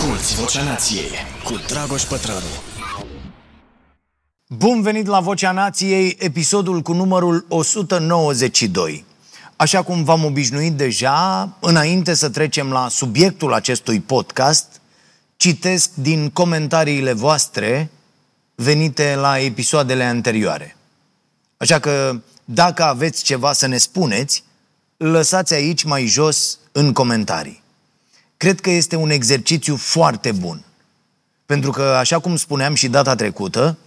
Asculți Vocea Nației cu Dragoș Pătrălu. Bun venit la Vocea Nației, episodul cu numărul 192. Așa cum v-am obișnuit deja, înainte să trecem la subiectul acestui podcast, citesc din comentariile voastre venite la episoadele anterioare. Așa că, dacă aveți ceva să ne spuneți, lăsați aici mai jos în comentarii. Cred că este un exercițiu foarte bun. Pentru că, așa cum spuneam și data trecută,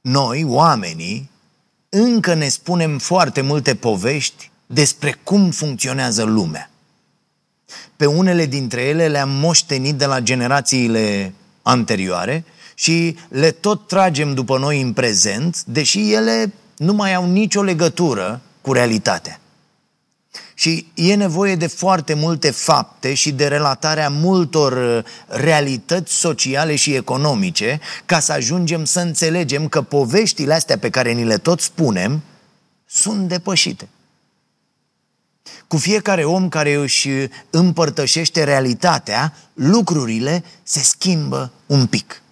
noi, oamenii, încă ne spunem foarte multe povești despre cum funcționează lumea. Pe unele dintre ele le-am moștenit de la generațiile anterioare și le tot tragem după noi în prezent, deși ele nu mai au nicio legătură cu realitatea. Și e nevoie de foarte multe fapte și de relatarea multor uh, realități sociale și economice ca să ajungem să înțelegem că poveștile astea pe care ni le tot spunem sunt depășite. Cu fiecare om care își împărtășește realitatea, lucrurile se schimbă un pic.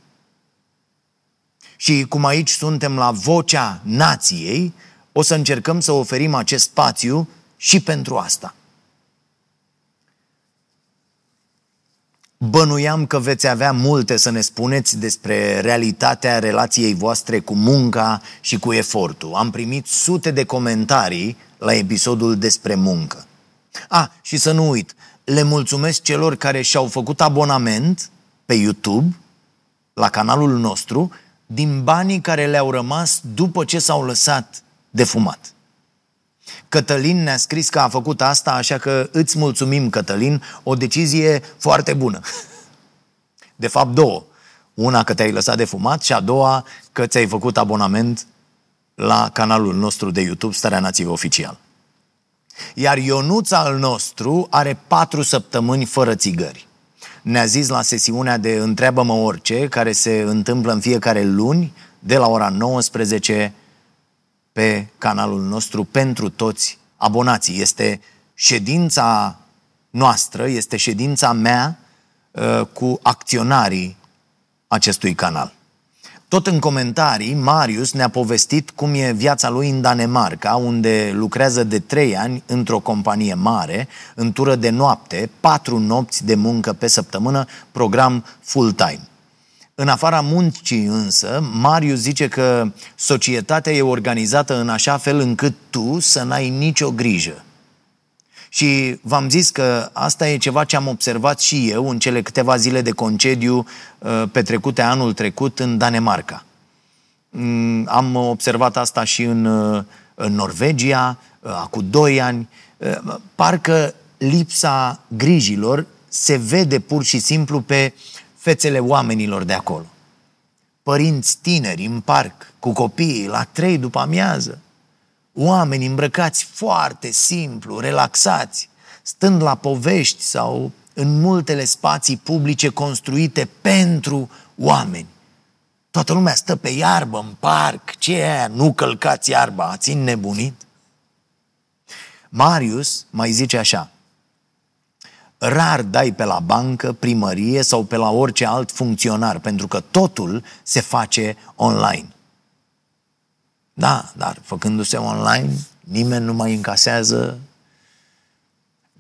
Și cum aici suntem la vocea nației, o să încercăm să oferim acest spațiu și pentru asta. Bănuiam că veți avea multe să ne spuneți despre realitatea relației voastre cu munca și cu efortul. Am primit sute de comentarii la episodul despre muncă. A, ah, și să nu uit, le mulțumesc celor care și-au făcut abonament pe YouTube, la canalul nostru, din banii care le-au rămas după ce s-au lăsat de fumat. Cătălin ne-a scris că a făcut asta, așa că îți mulțumim, Cătălin, o decizie foarte bună. De fapt, două. Una că te-ai lăsat de fumat și a doua că ți-ai făcut abonament la canalul nostru de YouTube Starea Nației Oficial. Iar Ionuț al nostru are patru săptămâni fără țigări. Ne-a zis la sesiunea de Întreabă-mă orice, care se întâmplă în fiecare luni, de la ora 19 pe canalul nostru pentru toți abonații. Este ședința noastră, este ședința mea uh, cu acționarii acestui canal. Tot în comentarii, Marius ne-a povestit cum e viața lui în Danemarca, unde lucrează de trei ani într-o companie mare, în tură de noapte, patru nopți de muncă pe săptămână, program full-time. În afara muncii însă, Marius zice că societatea e organizată în așa fel încât tu să n-ai nicio grijă. Și v-am zis că asta e ceva ce am observat și eu în cele câteva zile de concediu uh, petrecute anul trecut în Danemarca. Mm, am observat asta și în, uh, în Norvegia, uh, acum doi ani. Parcă lipsa grijilor se vede pur și simplu pe fețele oamenilor de acolo. Părinți tineri în parc, cu copiii, la trei după amiază. Oameni îmbrăcați foarte simplu, relaxați, stând la povești sau în multele spații publice construite pentru oameni. Toată lumea stă pe iarbă, în parc. Ce e aia? Nu călcați iarba, ați nebunit? Marius mai zice așa, rar dai pe la bancă, primărie sau pe la orice alt funcționar, pentru că totul se face online. Da, dar făcându-se online, nimeni nu mai încasează.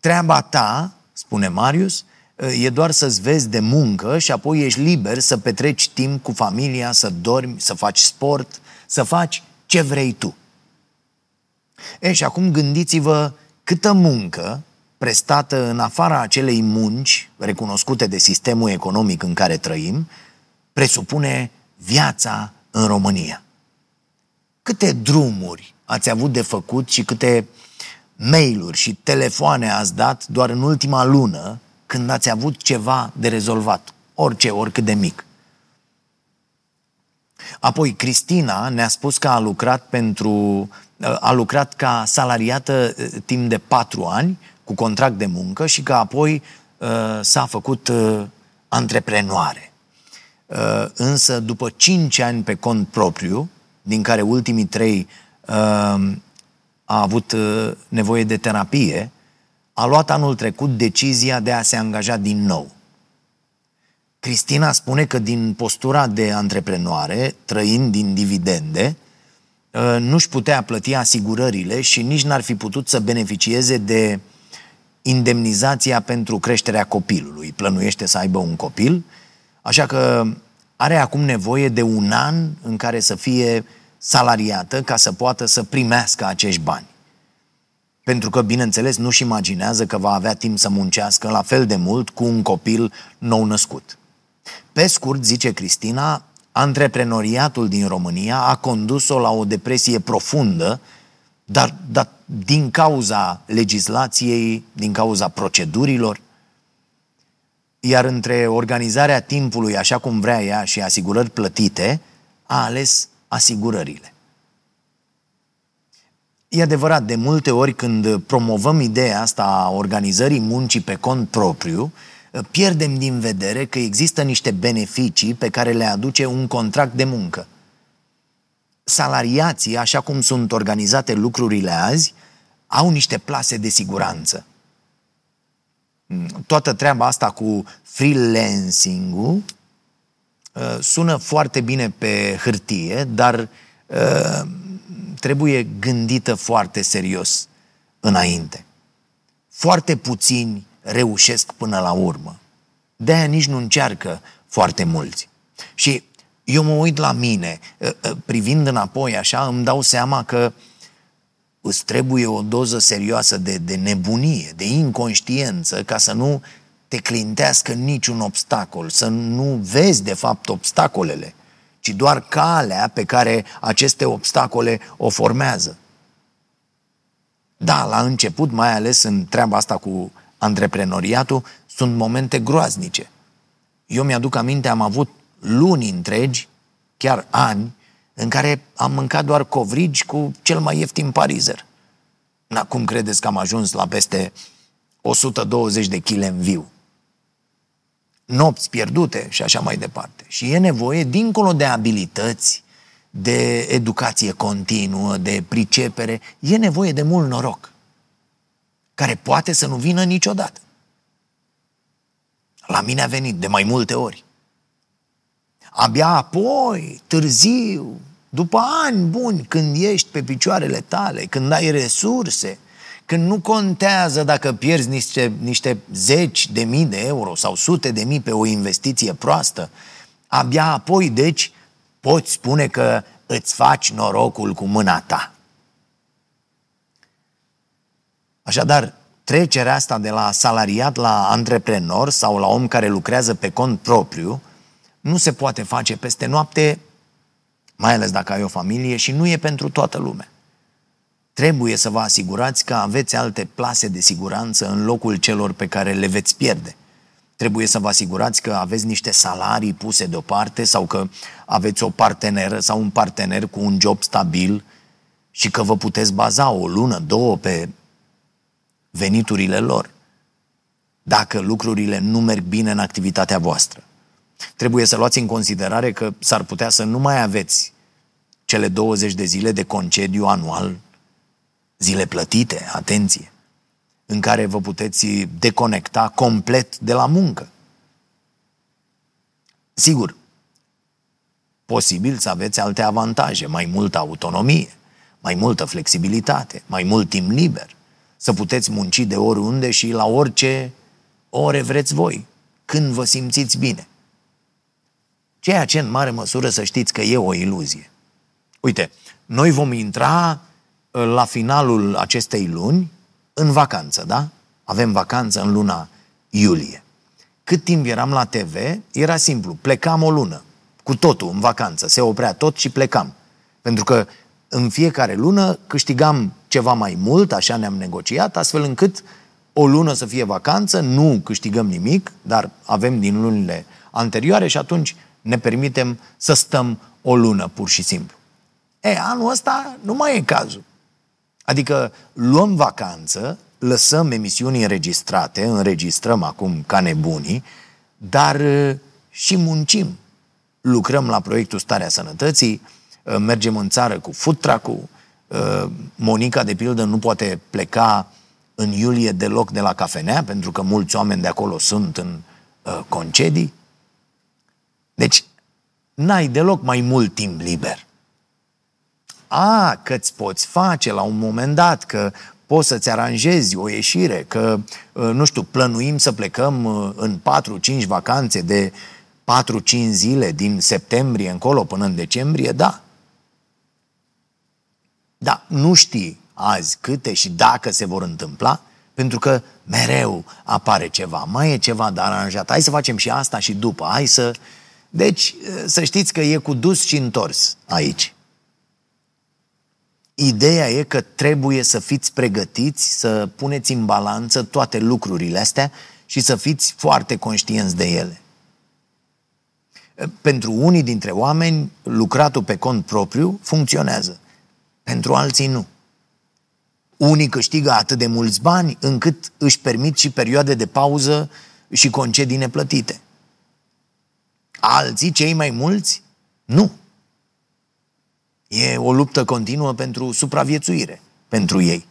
Treaba ta, spune Marius, e doar să-ți vezi de muncă și apoi ești liber să petreci timp cu familia, să dormi, să faci sport, să faci ce vrei tu. E, și acum gândiți-vă câtă muncă prestată în afara acelei munci recunoscute de sistemul economic în care trăim, presupune viața în România. Câte drumuri ați avut de făcut și câte mail-uri și telefoane ați dat doar în ultima lună când ați avut ceva de rezolvat, orice, oricât de mic. Apoi Cristina ne-a spus că a lucrat pentru a lucrat ca salariată eh, timp de patru ani cu contract de muncă și că apoi uh, s-a făcut uh, antreprenoare. Uh, însă după 5 ani pe cont propriu, din care ultimii trei uh, a avut uh, nevoie de terapie, a luat anul trecut decizia de a se angaja din nou. Cristina spune că din postura de antreprenoare, trăind din dividende, uh, nu-și putea plăti asigurările și nici n-ar fi putut să beneficieze de indemnizația pentru creșterea copilului. Plănuiește să aibă un copil, așa că are acum nevoie de un an în care să fie salariată ca să poată să primească acești bani. Pentru că, bineînțeles, nu-și imaginează că va avea timp să muncească la fel de mult cu un copil nou născut. Pe scurt, zice Cristina, antreprenoriatul din România a condus-o la o depresie profundă, dar, dar din cauza legislației, din cauza procedurilor, iar între organizarea timpului așa cum vrea ea și asigurări plătite, a ales asigurările. E adevărat, de multe ori când promovăm ideea asta a organizării muncii pe cont propriu, pierdem din vedere că există niște beneficii pe care le aduce un contract de muncă. Salariații, așa cum sunt organizate lucrurile azi, au niște plase de siguranță. Toată treaba asta cu freelancing-ul uh, sună foarte bine pe hârtie, dar uh, trebuie gândită foarte serios înainte. Foarte puțini reușesc până la urmă. De-aia nici nu încearcă foarte mulți. Și eu mă uit la mine, ă, ă, privind înapoi așa, îmi dau seama că îți trebuie o doză serioasă de, de nebunie, de inconștiență, ca să nu te clintească niciun obstacol, să nu vezi de fapt obstacolele, ci doar calea pe care aceste obstacole o formează. Da, la început, mai ales în treaba asta cu antreprenoriatul, sunt momente groaznice. Eu mi-aduc aminte, am avut luni întregi, chiar ani, în care am mâncat doar covrigi cu cel mai ieftin parizer. Acum credeți că am ajuns la peste 120 de kg în viu. Nopți pierdute și așa mai departe. Și e nevoie, dincolo de abilități, de educație continuă, de pricepere, e nevoie de mult noroc care poate să nu vină niciodată. La mine a venit de mai multe ori. Abia apoi, târziu, după ani buni, când ești pe picioarele tale, când ai resurse, când nu contează dacă pierzi niște, niște zeci de mii de euro sau sute de mii pe o investiție proastă, abia apoi, deci, poți spune că îți faci norocul cu mâna ta. Așadar, trecerea asta de la salariat la antreprenor sau la om care lucrează pe cont propriu nu se poate face peste noapte, mai ales dacă ai o familie și nu e pentru toată lumea. Trebuie să vă asigurați că aveți alte plase de siguranță în locul celor pe care le veți pierde. Trebuie să vă asigurați că aveți niște salarii puse deoparte sau că aveți o parteneră sau un partener cu un job stabil și că vă puteți baza o lună, două pe veniturile lor, dacă lucrurile nu merg bine în activitatea voastră. Trebuie să luați în considerare că s-ar putea să nu mai aveți cele 20 de zile de concediu anual, zile plătite, atenție, în care vă puteți deconecta complet de la muncă. Sigur, posibil să aveți alte avantaje, mai multă autonomie, mai multă flexibilitate, mai mult timp liber să puteți munci de oriunde și la orice ore vreți voi, când vă simțiți bine. Ceea ce în mare măsură să știți că e o iluzie. Uite, noi vom intra uh, la finalul acestei luni în vacanță, da? Avem vacanță în luna iulie. Cât timp eram la TV, era simplu, plecam o lună, cu totul în vacanță, se oprea tot și plecam. Pentru că în fiecare lună câștigam ceva mai mult, așa ne-am negociat, astfel încât o lună să fie vacanță, nu câștigăm nimic, dar avem din lunile anterioare și atunci ne permitem să stăm o lună pur și simplu. E, anul ăsta nu mai e cazul. Adică luăm vacanță, lăsăm emisiuni înregistrate, înregistrăm acum ca nebunii, dar și muncim. Lucrăm la proiectul Starea Sănătății, Uh, mergem în țară cu food truck-ul, uh, Monica, de pildă, nu poate pleca în iulie deloc de la cafenea, pentru că mulți oameni de acolo sunt în uh, concedii. Deci, n-ai deloc mai mult timp liber. A, că ți poți face la un moment dat, că poți să-ți aranjezi o ieșire, că, uh, nu știu, plănuim să plecăm uh, în 4-5 vacanțe de 4-5 zile din septembrie încolo până în decembrie, da. Da, nu știi azi câte și dacă se vor întâmpla, pentru că mereu apare ceva, mai e ceva de aranjat, hai să facem și asta și după, hai să... Deci, să știți că e cu dus și întors aici. Ideea e că trebuie să fiți pregătiți, să puneți în balanță toate lucrurile astea și să fiți foarte conștienți de ele. Pentru unii dintre oameni, lucratul pe cont propriu funcționează. Pentru alții nu. Unii câștigă atât de mulți bani încât își permit și perioade de pauză și concedii neplătite. Alții, cei mai mulți, nu. E o luptă continuă pentru supraviețuire pentru ei,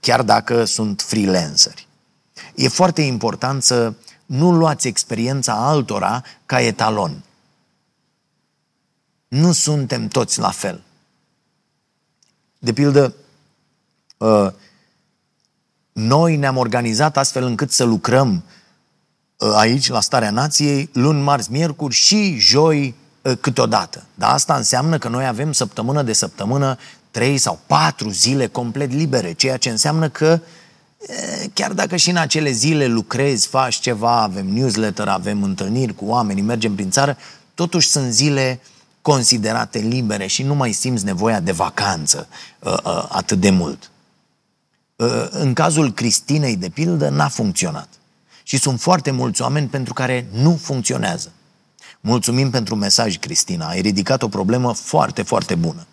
chiar dacă sunt freelanceri. E foarte important să nu luați experiența altora ca etalon. Nu suntem toți la fel. De pildă, ă, noi ne-am organizat astfel încât să lucrăm ă, aici, la Starea Nației, luni, marți, miercuri și joi ă, câteodată. Dar asta înseamnă că noi avem săptămână de săptămână trei sau patru zile complet libere, ceea ce înseamnă că chiar dacă și în acele zile lucrezi, faci ceva, avem newsletter, avem întâlniri cu oamenii, mergem prin țară, totuși sunt zile considerate libere și nu mai simți nevoia de vacanță uh, uh, atât de mult. Uh, în cazul Cristinei, de pildă, n-a funcționat. Și sunt foarte mulți oameni pentru care nu funcționează. Mulțumim pentru mesaj, Cristina. Ai ridicat o problemă foarte, foarte bună.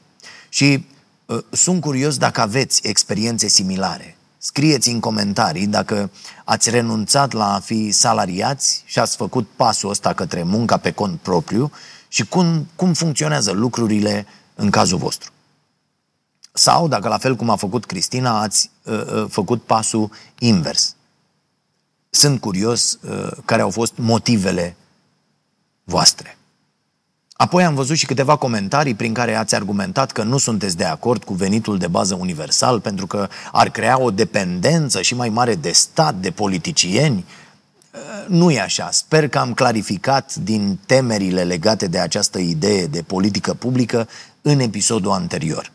Și uh, sunt curios dacă aveți experiențe similare. Scrieți în comentarii dacă ați renunțat la a fi salariați și ați făcut pasul ăsta către munca pe cont propriu și cum, cum funcționează lucrurile în cazul vostru. Sau, dacă la fel cum a făcut Cristina, ați uh, uh, făcut pasul invers. Sunt curios uh, care au fost motivele voastre. Apoi am văzut și câteva comentarii prin care ați argumentat că nu sunteți de acord cu venitul de bază universal pentru că ar crea o dependență și mai mare de stat, de politicieni. Nu e așa. Sper că am clarificat din temerile legate de această idee de politică publică în episodul anterior.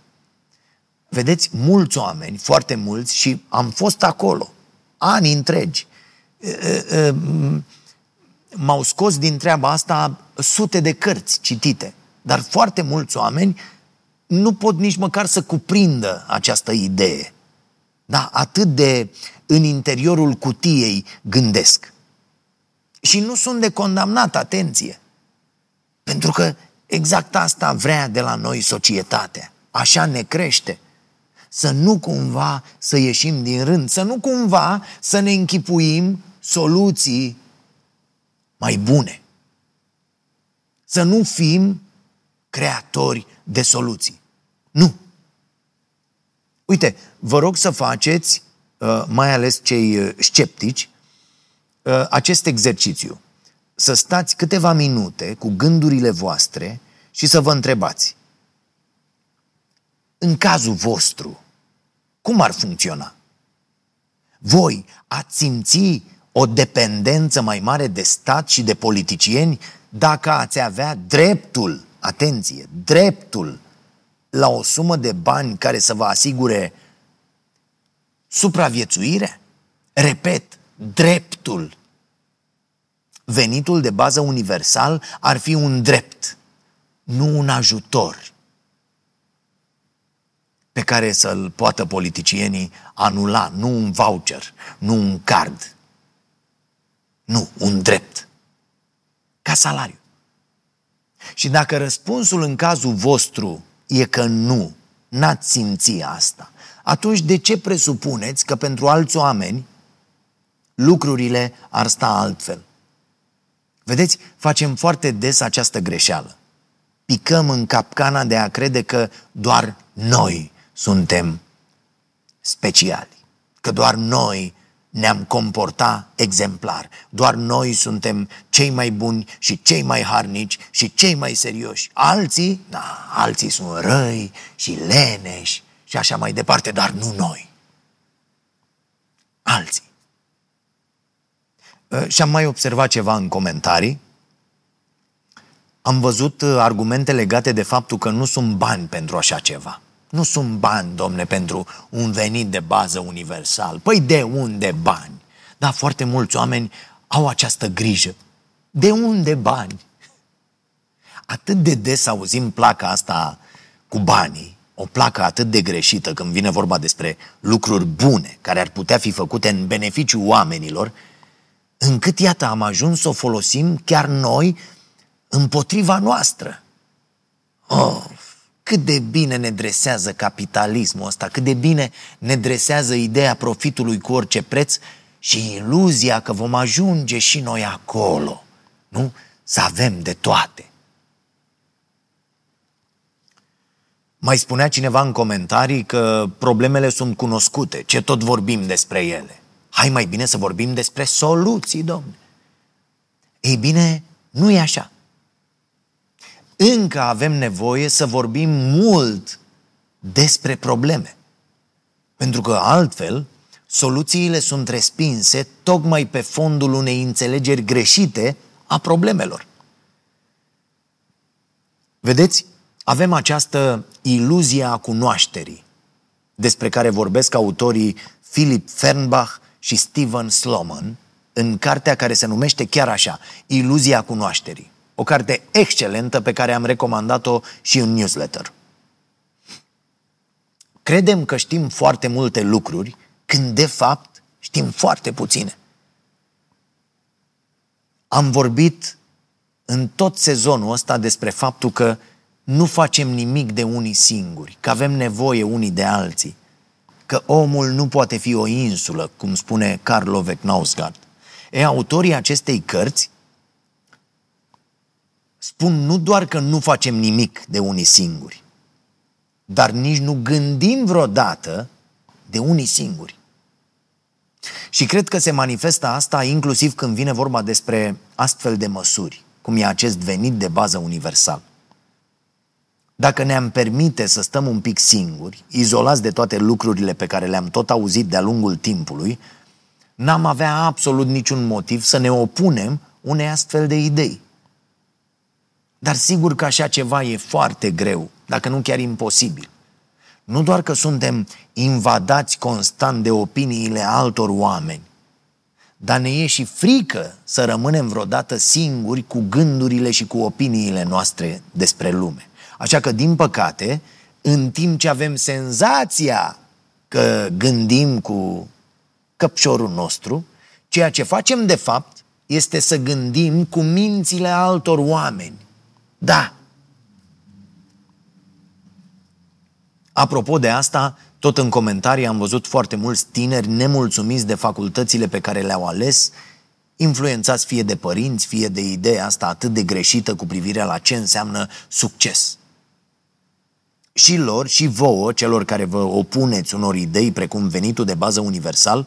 Vedeți, mulți oameni, foarte mulți, și am fost acolo, ani întregi, m-au scos din treaba asta sute de cărți citite, dar foarte mulți oameni nu pot nici măcar să cuprindă această idee. Da, atât de în interiorul cutiei gândesc. Și nu sunt de condamnat, atenție. Pentru că exact asta vrea de la noi societatea. Așa ne crește. Să nu cumva să ieșim din rând, să nu cumva să ne închipuim soluții mai bune. Să nu fim creatori de soluții. Nu. Uite, vă rog să faceți, uh, mai ales cei uh, sceptici, uh, acest exercițiu. Să stați câteva minute cu gândurile voastre și să vă întrebați. În cazul vostru, cum ar funcționa? Voi ați simți o dependență mai mare de stat și de politicieni dacă ați avea dreptul, atenție, dreptul la o sumă de bani care să vă asigure supraviețuire? Repet, dreptul. Venitul de bază universal ar fi un drept, nu un ajutor pe care să-l poată politicienii anula, nu un voucher, nu un card. Nu, un drept. Ca salariu. Și dacă răspunsul în cazul vostru e că nu, n-ați simți asta, atunci de ce presupuneți că pentru alți oameni lucrurile ar sta altfel? Vedeți, facem foarte des această greșeală. Picăm în capcana de a crede că doar noi suntem speciali, că doar noi ne-am comporta exemplar. Doar noi suntem cei mai buni și cei mai harnici și cei mai serioși. Alții, da, alții sunt răi și leneși și așa mai departe, dar nu noi. Alții. Ă, și am mai observat ceva în comentarii. Am văzut ă, argumente legate de faptul că nu sunt bani pentru așa ceva. Nu sunt bani, domne, pentru un venit de bază universal. Păi de unde bani? Da, foarte mulți oameni au această grijă. De unde bani? Atât de des auzim placa asta cu banii, o placă atât de greșită când vine vorba despre lucruri bune care ar putea fi făcute în beneficiu oamenilor, încât, iată, am ajuns să o folosim chiar noi împotriva noastră. Oh, cât de bine ne dresează capitalismul ăsta, cât de bine ne dresează ideea profitului cu orice preț și iluzia că vom ajunge și noi acolo, nu? Să avem de toate. Mai spunea cineva în comentarii că problemele sunt cunoscute, ce tot vorbim despre ele. Hai mai bine să vorbim despre soluții, domne. Ei bine, nu e așa încă avem nevoie să vorbim mult despre probleme. Pentru că altfel, soluțiile sunt respinse tocmai pe fondul unei înțelegeri greșite a problemelor. Vedeți, avem această iluzie a cunoașterii, despre care vorbesc autorii Philip Fernbach și Steven Sloman, în cartea care se numește chiar așa, Iluzia cunoașterii. O carte excelentă pe care am recomandat-o și în newsletter. Credem că știm foarte multe lucruri, când de fapt știm foarte puține. Am vorbit în tot sezonul ăsta despre faptul că nu facem nimic de unii singuri, că avem nevoie unii de alții, că omul nu poate fi o insulă, cum spune Karl Lovec Nausgard. E, autorii acestei cărți spun nu doar că nu facem nimic de unii singuri, dar nici nu gândim vreodată de unii singuri. Și cred că se manifestă asta inclusiv când vine vorba despre astfel de măsuri, cum e acest venit de bază universal. Dacă ne-am permite să stăm un pic singuri, izolați de toate lucrurile pe care le-am tot auzit de-a lungul timpului, n-am avea absolut niciun motiv să ne opunem unei astfel de idei. Dar sigur că așa ceva e foarte greu, dacă nu chiar imposibil. Nu doar că suntem invadați constant de opiniile altor oameni, dar ne e și frică să rămânem vreodată singuri cu gândurile și cu opiniile noastre despre lume. Așa că, din păcate, în timp ce avem senzația că gândim cu căpșorul nostru, ceea ce facem de fapt este să gândim cu mințile altor oameni da. Apropo de asta, tot în comentarii am văzut foarte mulți tineri nemulțumiți de facultățile pe care le-au ales, influențați fie de părinți, fie de ideea asta atât de greșită cu privire la ce înseamnă succes. Și lor, și vouă, celor care vă opuneți unor idei precum venitul de bază universal,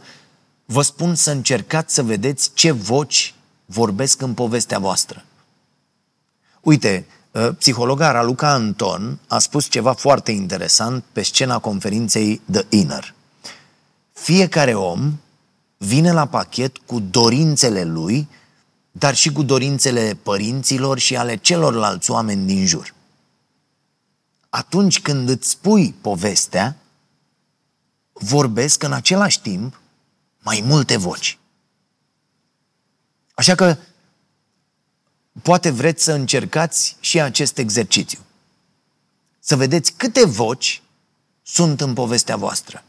vă spun să încercați să vedeți ce voci vorbesc în povestea voastră. Uite, ă, psihologa Raluca Anton a spus ceva foarte interesant pe scena conferinței The Inner. Fiecare om vine la pachet cu dorințele lui, dar și cu dorințele părinților și ale celorlalți oameni din jur. Atunci când îți spui povestea, vorbesc în același timp mai multe voci. Așa că poate vreți să încercați și acest exercițiu. Să vedeți câte voci sunt în povestea voastră.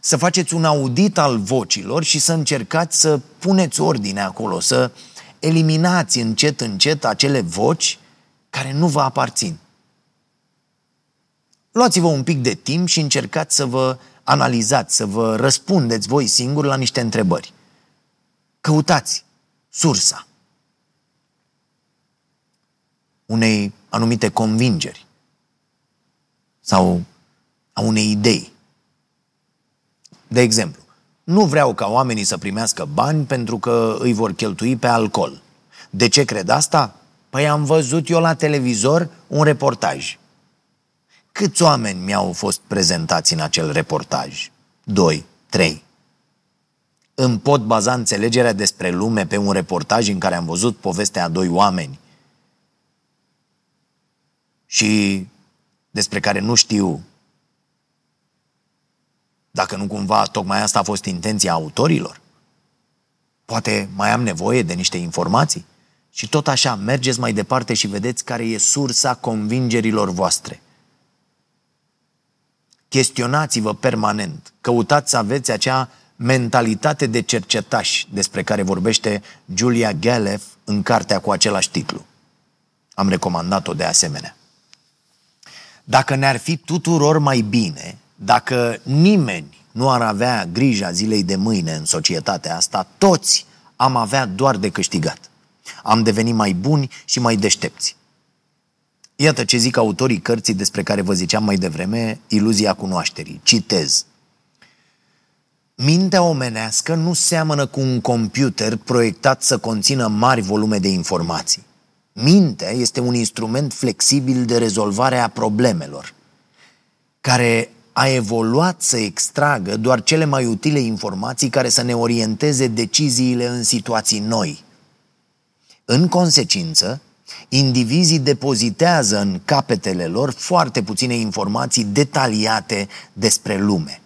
Să faceți un audit al vocilor și să încercați să puneți ordine acolo, să eliminați încet, încet acele voci care nu vă aparțin. Luați-vă un pic de timp și încercați să vă analizați, să vă răspundeți voi singuri la niște întrebări. Căutați sursa unei anumite convingeri sau a unei idei. De exemplu, Nu vreau ca oamenii să primească bani pentru că îi vor cheltui pe alcool. De ce cred asta? Păi am văzut eu la televizor un reportaj. Câți oameni mi-au fost prezentați în acel reportaj? Doi, trei. Îmi pot baza înțelegerea despre lume pe un reportaj în care am văzut povestea a doi oameni și despre care nu știu dacă nu cumva tocmai asta a fost intenția autorilor. Poate mai am nevoie de niște informații. Și tot așa, mergeți mai departe și vedeți care e sursa convingerilor voastre. Chestionați-vă permanent. Căutați să aveți acea mentalitate de cercetaș despre care vorbește Julia Galef în cartea cu același titlu. Am recomandat-o de asemenea. Dacă ne-ar fi tuturor mai bine, dacă nimeni nu ar avea grija zilei de mâine în societatea asta, toți am avea doar de câștigat. Am devenit mai buni și mai deștepți. Iată ce zic autorii cărții despre care vă ziceam mai devreme, Iluzia cunoașterii. Citez. Mintea omenească nu seamănă cu un computer proiectat să conțină mari volume de informații. Mintea este un instrument flexibil de rezolvare a problemelor, care a evoluat să extragă doar cele mai utile informații care să ne orienteze deciziile în situații noi. În consecință, indivizii depozitează în capetele lor foarte puține informații detaliate despre lume.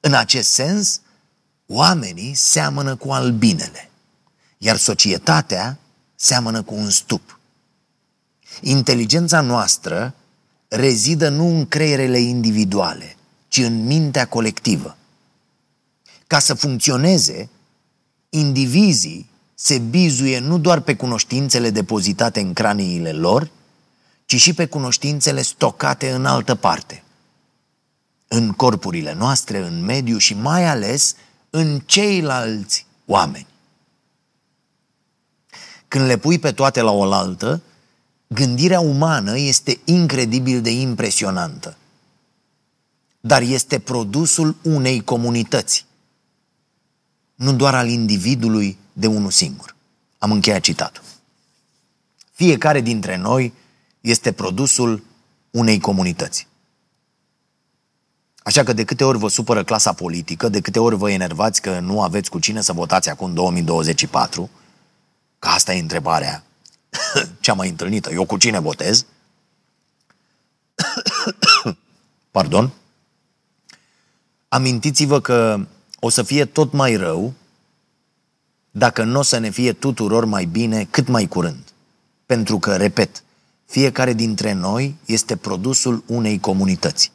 În acest sens, oamenii seamănă cu albinele, iar societatea seamănă cu un stup. Inteligența noastră rezidă nu în creierele individuale, ci în mintea colectivă. Ca să funcționeze, indivizii se bizuie nu doar pe cunoștințele depozitate în craniile lor, ci și pe cunoștințele stocate în altă parte. În corpurile noastre, în mediu și mai ales în ceilalți oameni. Când le pui pe toate la oaltă, gândirea umană este incredibil de impresionantă. Dar este produsul unei comunități, nu doar al individului de unul singur. Am încheiat citatul. Fiecare dintre noi este produsul unei comunități. Așa că de câte ori vă supără clasa politică, de câte ori vă enervați că nu aveți cu cine să votați acum 2024, că asta e întrebarea cea mai întâlnită, eu cu cine votez? Pardon? Amintiți-vă că o să fie tot mai rău dacă nu o să ne fie tuturor mai bine cât mai curând. Pentru că, repet, fiecare dintre noi este produsul unei comunități.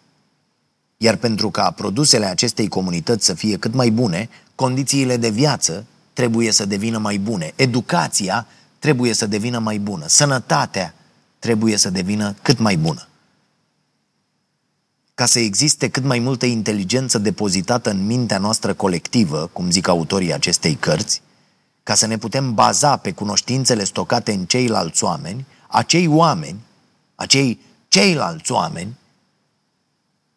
Iar pentru ca produsele acestei comunități să fie cât mai bune, condițiile de viață trebuie să devină mai bune. Educația trebuie să devină mai bună. Sănătatea trebuie să devină cât mai bună. Ca să existe cât mai multă inteligență depozitată în mintea noastră colectivă, cum zic autorii acestei cărți, ca să ne putem baza pe cunoștințele stocate în ceilalți oameni, acei oameni, acei ceilalți oameni,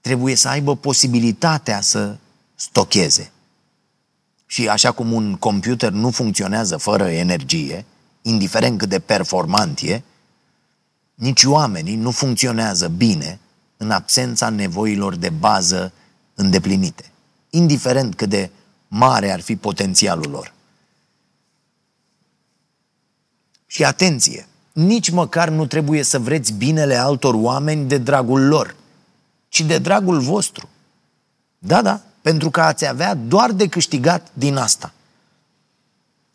trebuie să aibă posibilitatea să stocheze. Și așa cum un computer nu funcționează fără energie, indiferent cât de performant e, nici oamenii nu funcționează bine în absența nevoilor de bază îndeplinite, indiferent cât de mare ar fi potențialul lor. Și atenție, nici măcar nu trebuie să vreți binele altor oameni de dragul lor, ci de dragul vostru. Da, da, pentru că ați avea doar de câștigat din asta.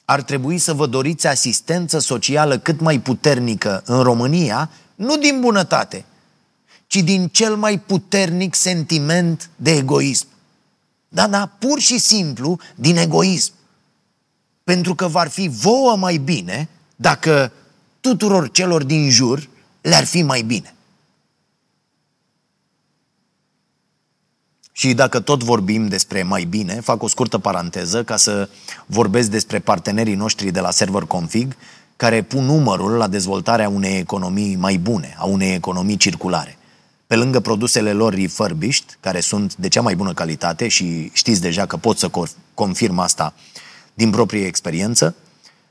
Ar trebui să vă doriți asistență socială cât mai puternică în România, nu din bunătate, ci din cel mai puternic sentiment de egoism. Da, da, pur și simplu din egoism. Pentru că v-ar fi vouă mai bine dacă tuturor celor din jur le-ar fi mai bine. Și dacă tot vorbim despre mai bine, fac o scurtă paranteză ca să vorbesc despre partenerii noștri de la Server Config, care pun numărul la dezvoltarea unei economii mai bune, a unei economii circulare. pe lângă produsele lor refurbished, care sunt de cea mai bună calitate și știți deja că pot să confirm asta din proprie experiență,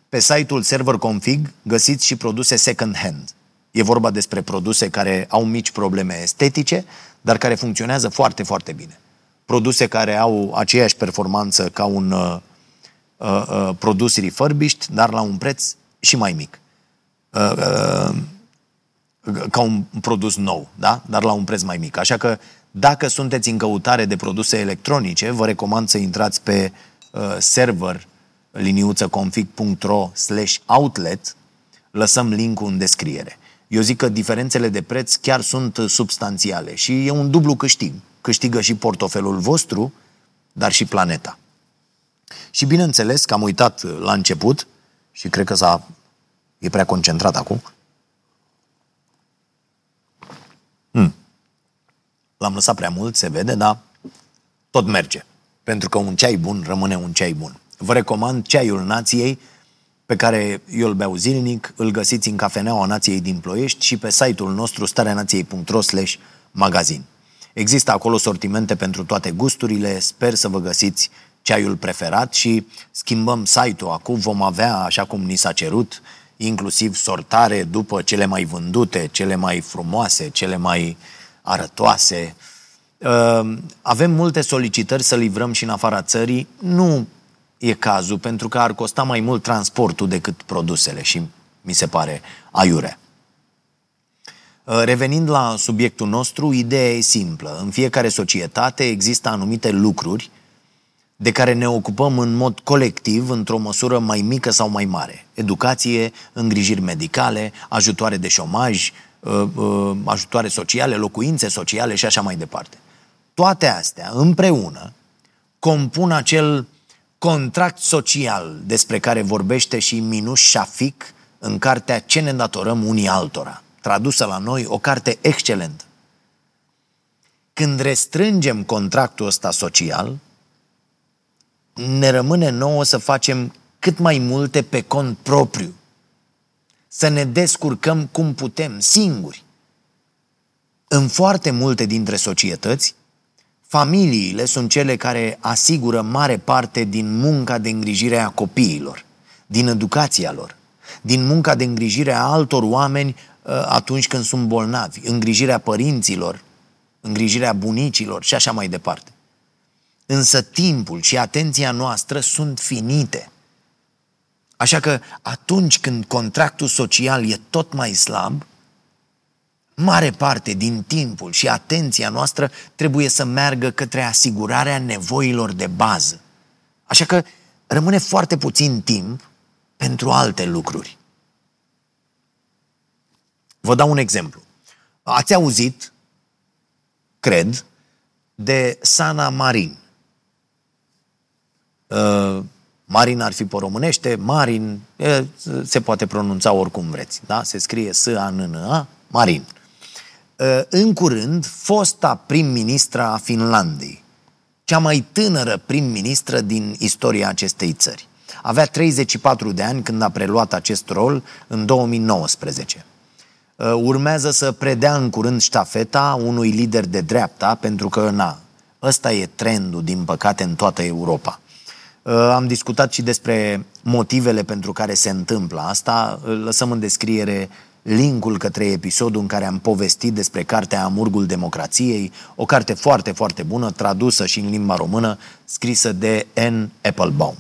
pe site-ul Server Config găsiți și produse second hand. E vorba despre produse care au mici probleme estetice, dar care funcționează foarte, foarte bine. Produse care au aceeași performanță ca un uh, uh, uh, produs refurbished, dar la un preț și mai mic. Uh, uh, ca un produs nou, da? dar la un preț mai mic. Așa că dacă sunteți în căutare de produse electronice, vă recomand să intrați pe uh, server liniuță config.ro slash outlet, lăsăm linkul în descriere. Eu zic că diferențele de preț chiar sunt substanțiale și e un dublu câștig. Câștigă și portofelul vostru, dar și planeta. Și bineînțeles că am uitat la început și cred că s-a, e prea concentrat acum, Hmm. L-am lăsat prea mult, se vede, dar tot merge. Pentru că un ceai bun rămâne un ceai bun. Vă recomand ceaiul nației, pe care eu îl beau zilnic, îl găsiți în cafeneaua nației din Ploiești și pe site-ul nostru stareanației.ro slash magazin. Există acolo sortimente pentru toate gusturile, sper să vă găsiți ceaiul preferat și schimbăm site-ul acum, vom avea, așa cum ni s-a cerut, inclusiv sortare după cele mai vândute, cele mai frumoase, cele mai arătoase. Ehm, avem multe solicitări să livrăm și în afara țării. Nu e cazul, pentru că ar costa mai mult transportul decât produsele și mi se pare aiure. Ehm, revenind la subiectul nostru, ideea e simplă. În fiecare societate există anumite lucruri de care ne ocupăm în mod colectiv, într-o măsură mai mică sau mai mare. Educație, îngrijiri medicale, ajutoare de șomaj, uh, uh, ajutoare sociale, locuințe sociale și așa mai departe. Toate astea, împreună, compun acel contract social despre care vorbește și Minuș Shafik în cartea Ce ne datorăm unii altora, tradusă la noi, o carte excelentă. Când restrângem contractul ăsta social, ne rămâne nouă să facem cât mai multe pe cont propriu. Să ne descurcăm cum putem, singuri. În foarte multe dintre societăți, familiile sunt cele care asigură mare parte din munca de îngrijire a copiilor, din educația lor, din munca de îngrijire a altor oameni uh, atunci când sunt bolnavi, îngrijirea părinților, îngrijirea bunicilor și așa mai departe. Însă timpul și atenția noastră sunt finite. Așa că atunci când contractul social e tot mai slab, mare parte din timpul și atenția noastră trebuie să meargă către asigurarea nevoilor de bază. Așa că rămâne foarte puțin timp pentru alte lucruri. Vă dau un exemplu. Ați auzit, cred, de Sana Marin. Uh, Marin ar fi pe românește, Marin, e, se poate pronunța oricum vreți, da? Se scrie s a n n a Marin. Uh, în curând, fosta prim-ministra a Finlandei, cea mai tânără prim-ministră din istoria acestei țări. Avea 34 de ani când a preluat acest rol în 2019. Uh, urmează să predea în curând ștafeta unui lider de dreapta, pentru că, na, ăsta e trendul, din păcate, în toată Europa. Uh, am discutat și despre motivele pentru care se întâmplă asta. Lăsăm în descriere linkul către episodul în care am povestit despre cartea Amurgul Democrației, o carte foarte, foarte bună, tradusă și în limba română, scrisă de N. Applebaum.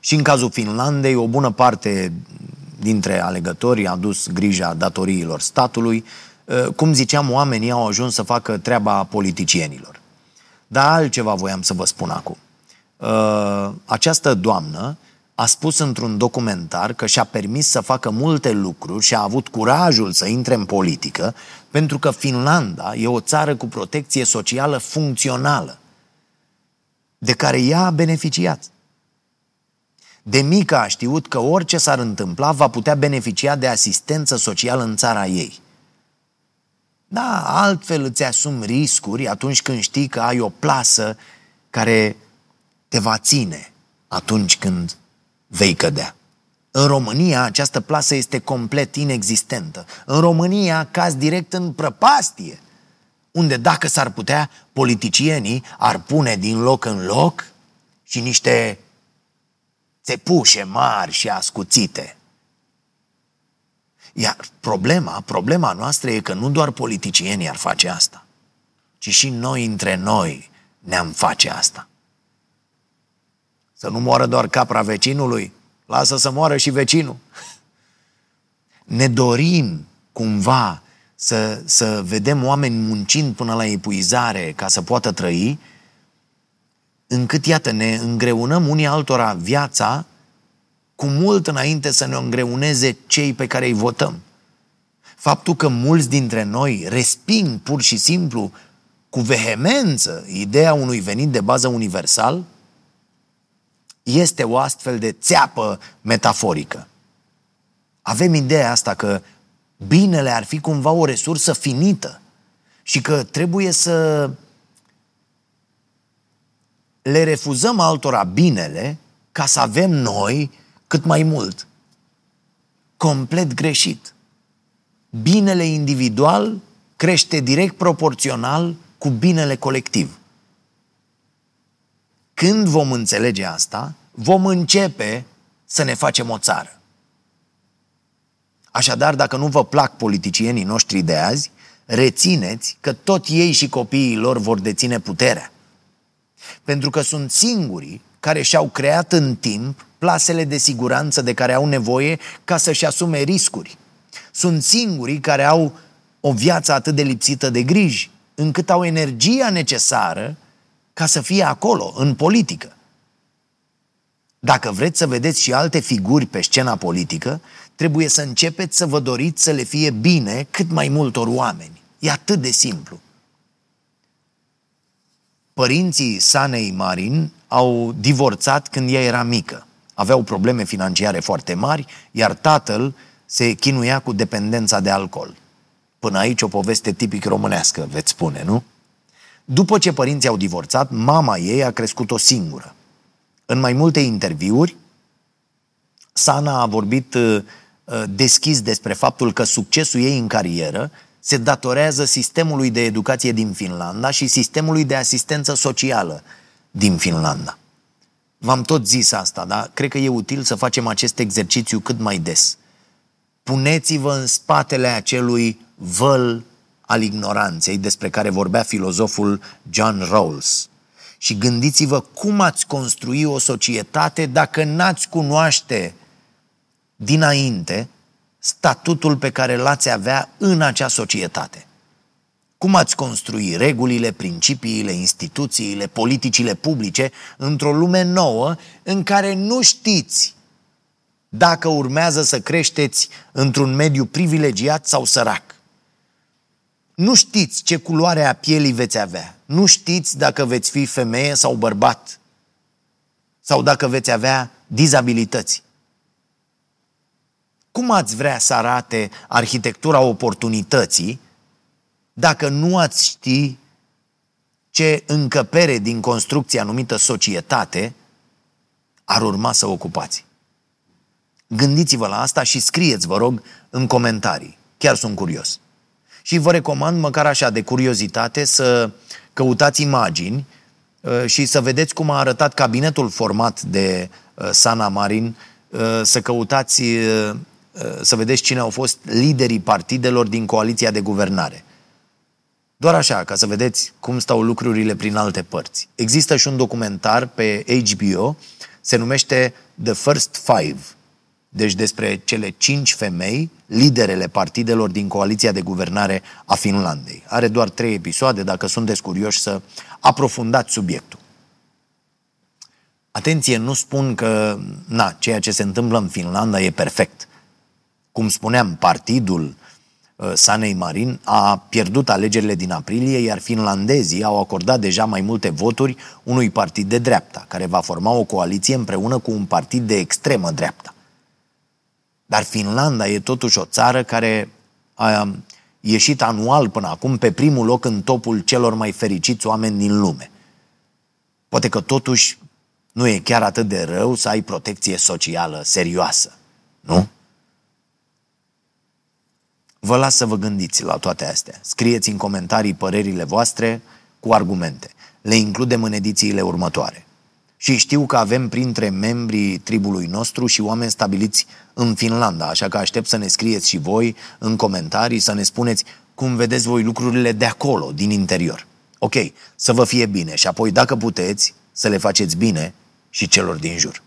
Și în cazul Finlandei, o bună parte dintre alegători a dus grija datoriilor statului. Uh, cum ziceam, oamenii au ajuns să facă treaba politicienilor. Dar altceva voiam să vă spun acum. Uh, această doamnă a spus într-un documentar că și-a permis să facă multe lucruri și a avut curajul să intre în politică pentru că Finlanda e o țară cu protecție socială funcțională de care ea a beneficiat. De mică a știut că orice s-ar întâmpla va putea beneficia de asistență socială în țara ei. Da, altfel îți asumi riscuri atunci când știi că ai o plasă care te va ține atunci când vei cădea. În România această plasă este complet inexistentă. În România caz direct în prăpastie, unde dacă s-ar putea, politicienii ar pune din loc în loc și niște țepușe mari și ascuțite. Iar problema, problema noastră e că nu doar politicienii ar face asta, ci și noi între noi ne-am face asta. Să nu moară doar capra vecinului, lasă să moară și vecinul. Ne dorim cumva să, să vedem oameni muncind până la epuizare ca să poată trăi, încât, iată, ne îngreunăm unii altora viața cu mult înainte să ne îngreuneze cei pe care îi votăm. Faptul că mulți dintre noi resping pur și simplu cu vehemență ideea unui venit de bază universal este o astfel de țeapă metaforică. Avem ideea asta că binele ar fi cumva o resursă finită și că trebuie să le refuzăm altora binele ca să avem noi cât mai mult. Complet greșit. Binele individual crește direct proporțional cu binele colectiv. Când vom înțelege asta, vom începe să ne facem o țară. Așadar, dacă nu vă plac politicienii noștri de azi, rețineți că tot ei și copiii lor vor deține puterea. Pentru că sunt singurii care și-au creat în timp plasele de siguranță de care au nevoie ca să-și asume riscuri. Sunt singurii care au o viață atât de lipsită de griji, încât au energia necesară ca să fie acolo, în politică. Dacă vreți să vedeți și alte figuri pe scena politică, trebuie să începeți să vă doriți să le fie bine cât mai multor oameni. E atât de simplu. Părinții Sanei Marin au divorțat când ea era mică. Aveau probleme financiare foarte mari, iar tatăl se chinuia cu dependența de alcool. Până aici o poveste tipic românească, veți spune, nu? După ce părinții au divorțat, mama ei a crescut-o singură. În mai multe interviuri, Sana a vorbit uh, uh, deschis despre faptul că succesul ei în carieră se datorează sistemului de educație din Finlanda și sistemului de asistență socială din Finlanda. V-am tot zis asta, dar cred că e util să facem acest exercițiu cât mai des. Puneți-vă în spatele acelui văl al ignoranței despre care vorbea filozoful John Rawls. Și gândiți-vă cum ați construi o societate dacă n-ați cunoaște dinainte statutul pe care l-ați avea în acea societate. Cum ați construi regulile, principiile, instituțiile, politicile publice într-o lume nouă în care nu știți dacă urmează să creșteți într-un mediu privilegiat sau sărac? Nu știți ce culoare a pielii veți avea. Nu știți dacă veți fi femeie sau bărbat. Sau dacă veți avea dizabilități. Cum ați vrea să arate arhitectura oportunității dacă nu ați ști ce încăpere din construcția numită societate ar urma să ocupați? Gândiți-vă la asta și scrieți, vă rog, în comentarii. Chiar sunt curios. Și vă recomand, măcar așa, de curiozitate, să căutați imagini uh, și să vedeți cum a arătat cabinetul format de uh, Sana Marin, uh, să căutați, să vedeți cine au fost liderii partidelor din coaliția de guvernare. Doar așa, ca să vedeți cum stau lucrurile prin alte părți. Există și un documentar pe HBO, se numește The First Five, deci despre cele cinci femei, liderele partidelor din coaliția de guvernare a Finlandei. Are doar trei episoade, dacă sunteți curioși să aprofundați subiectul. Atenție, nu spun că na, ceea ce se întâmplă în Finlanda e perfect. Cum spuneam, partidul uh, Sanei Marin a pierdut alegerile din aprilie, iar finlandezii au acordat deja mai multe voturi unui partid de dreapta, care va forma o coaliție împreună cu un partid de extremă dreapta. Dar Finlanda e totuși o țară care a ieșit anual până acum pe primul loc în topul celor mai fericiți oameni din lume. Poate că totuși nu e chiar atât de rău să ai protecție socială serioasă. Nu? Vă las să vă gândiți la toate astea. Scrieți în comentarii părerile voastre cu argumente. Le includem în edițiile următoare. Și știu că avem printre membrii tribului nostru și oameni stabiliți în Finlanda, așa că aștept să ne scrieți și voi în comentarii, să ne spuneți cum vedeți voi lucrurile de acolo, din interior. Ok, să vă fie bine și apoi, dacă puteți, să le faceți bine și celor din jur.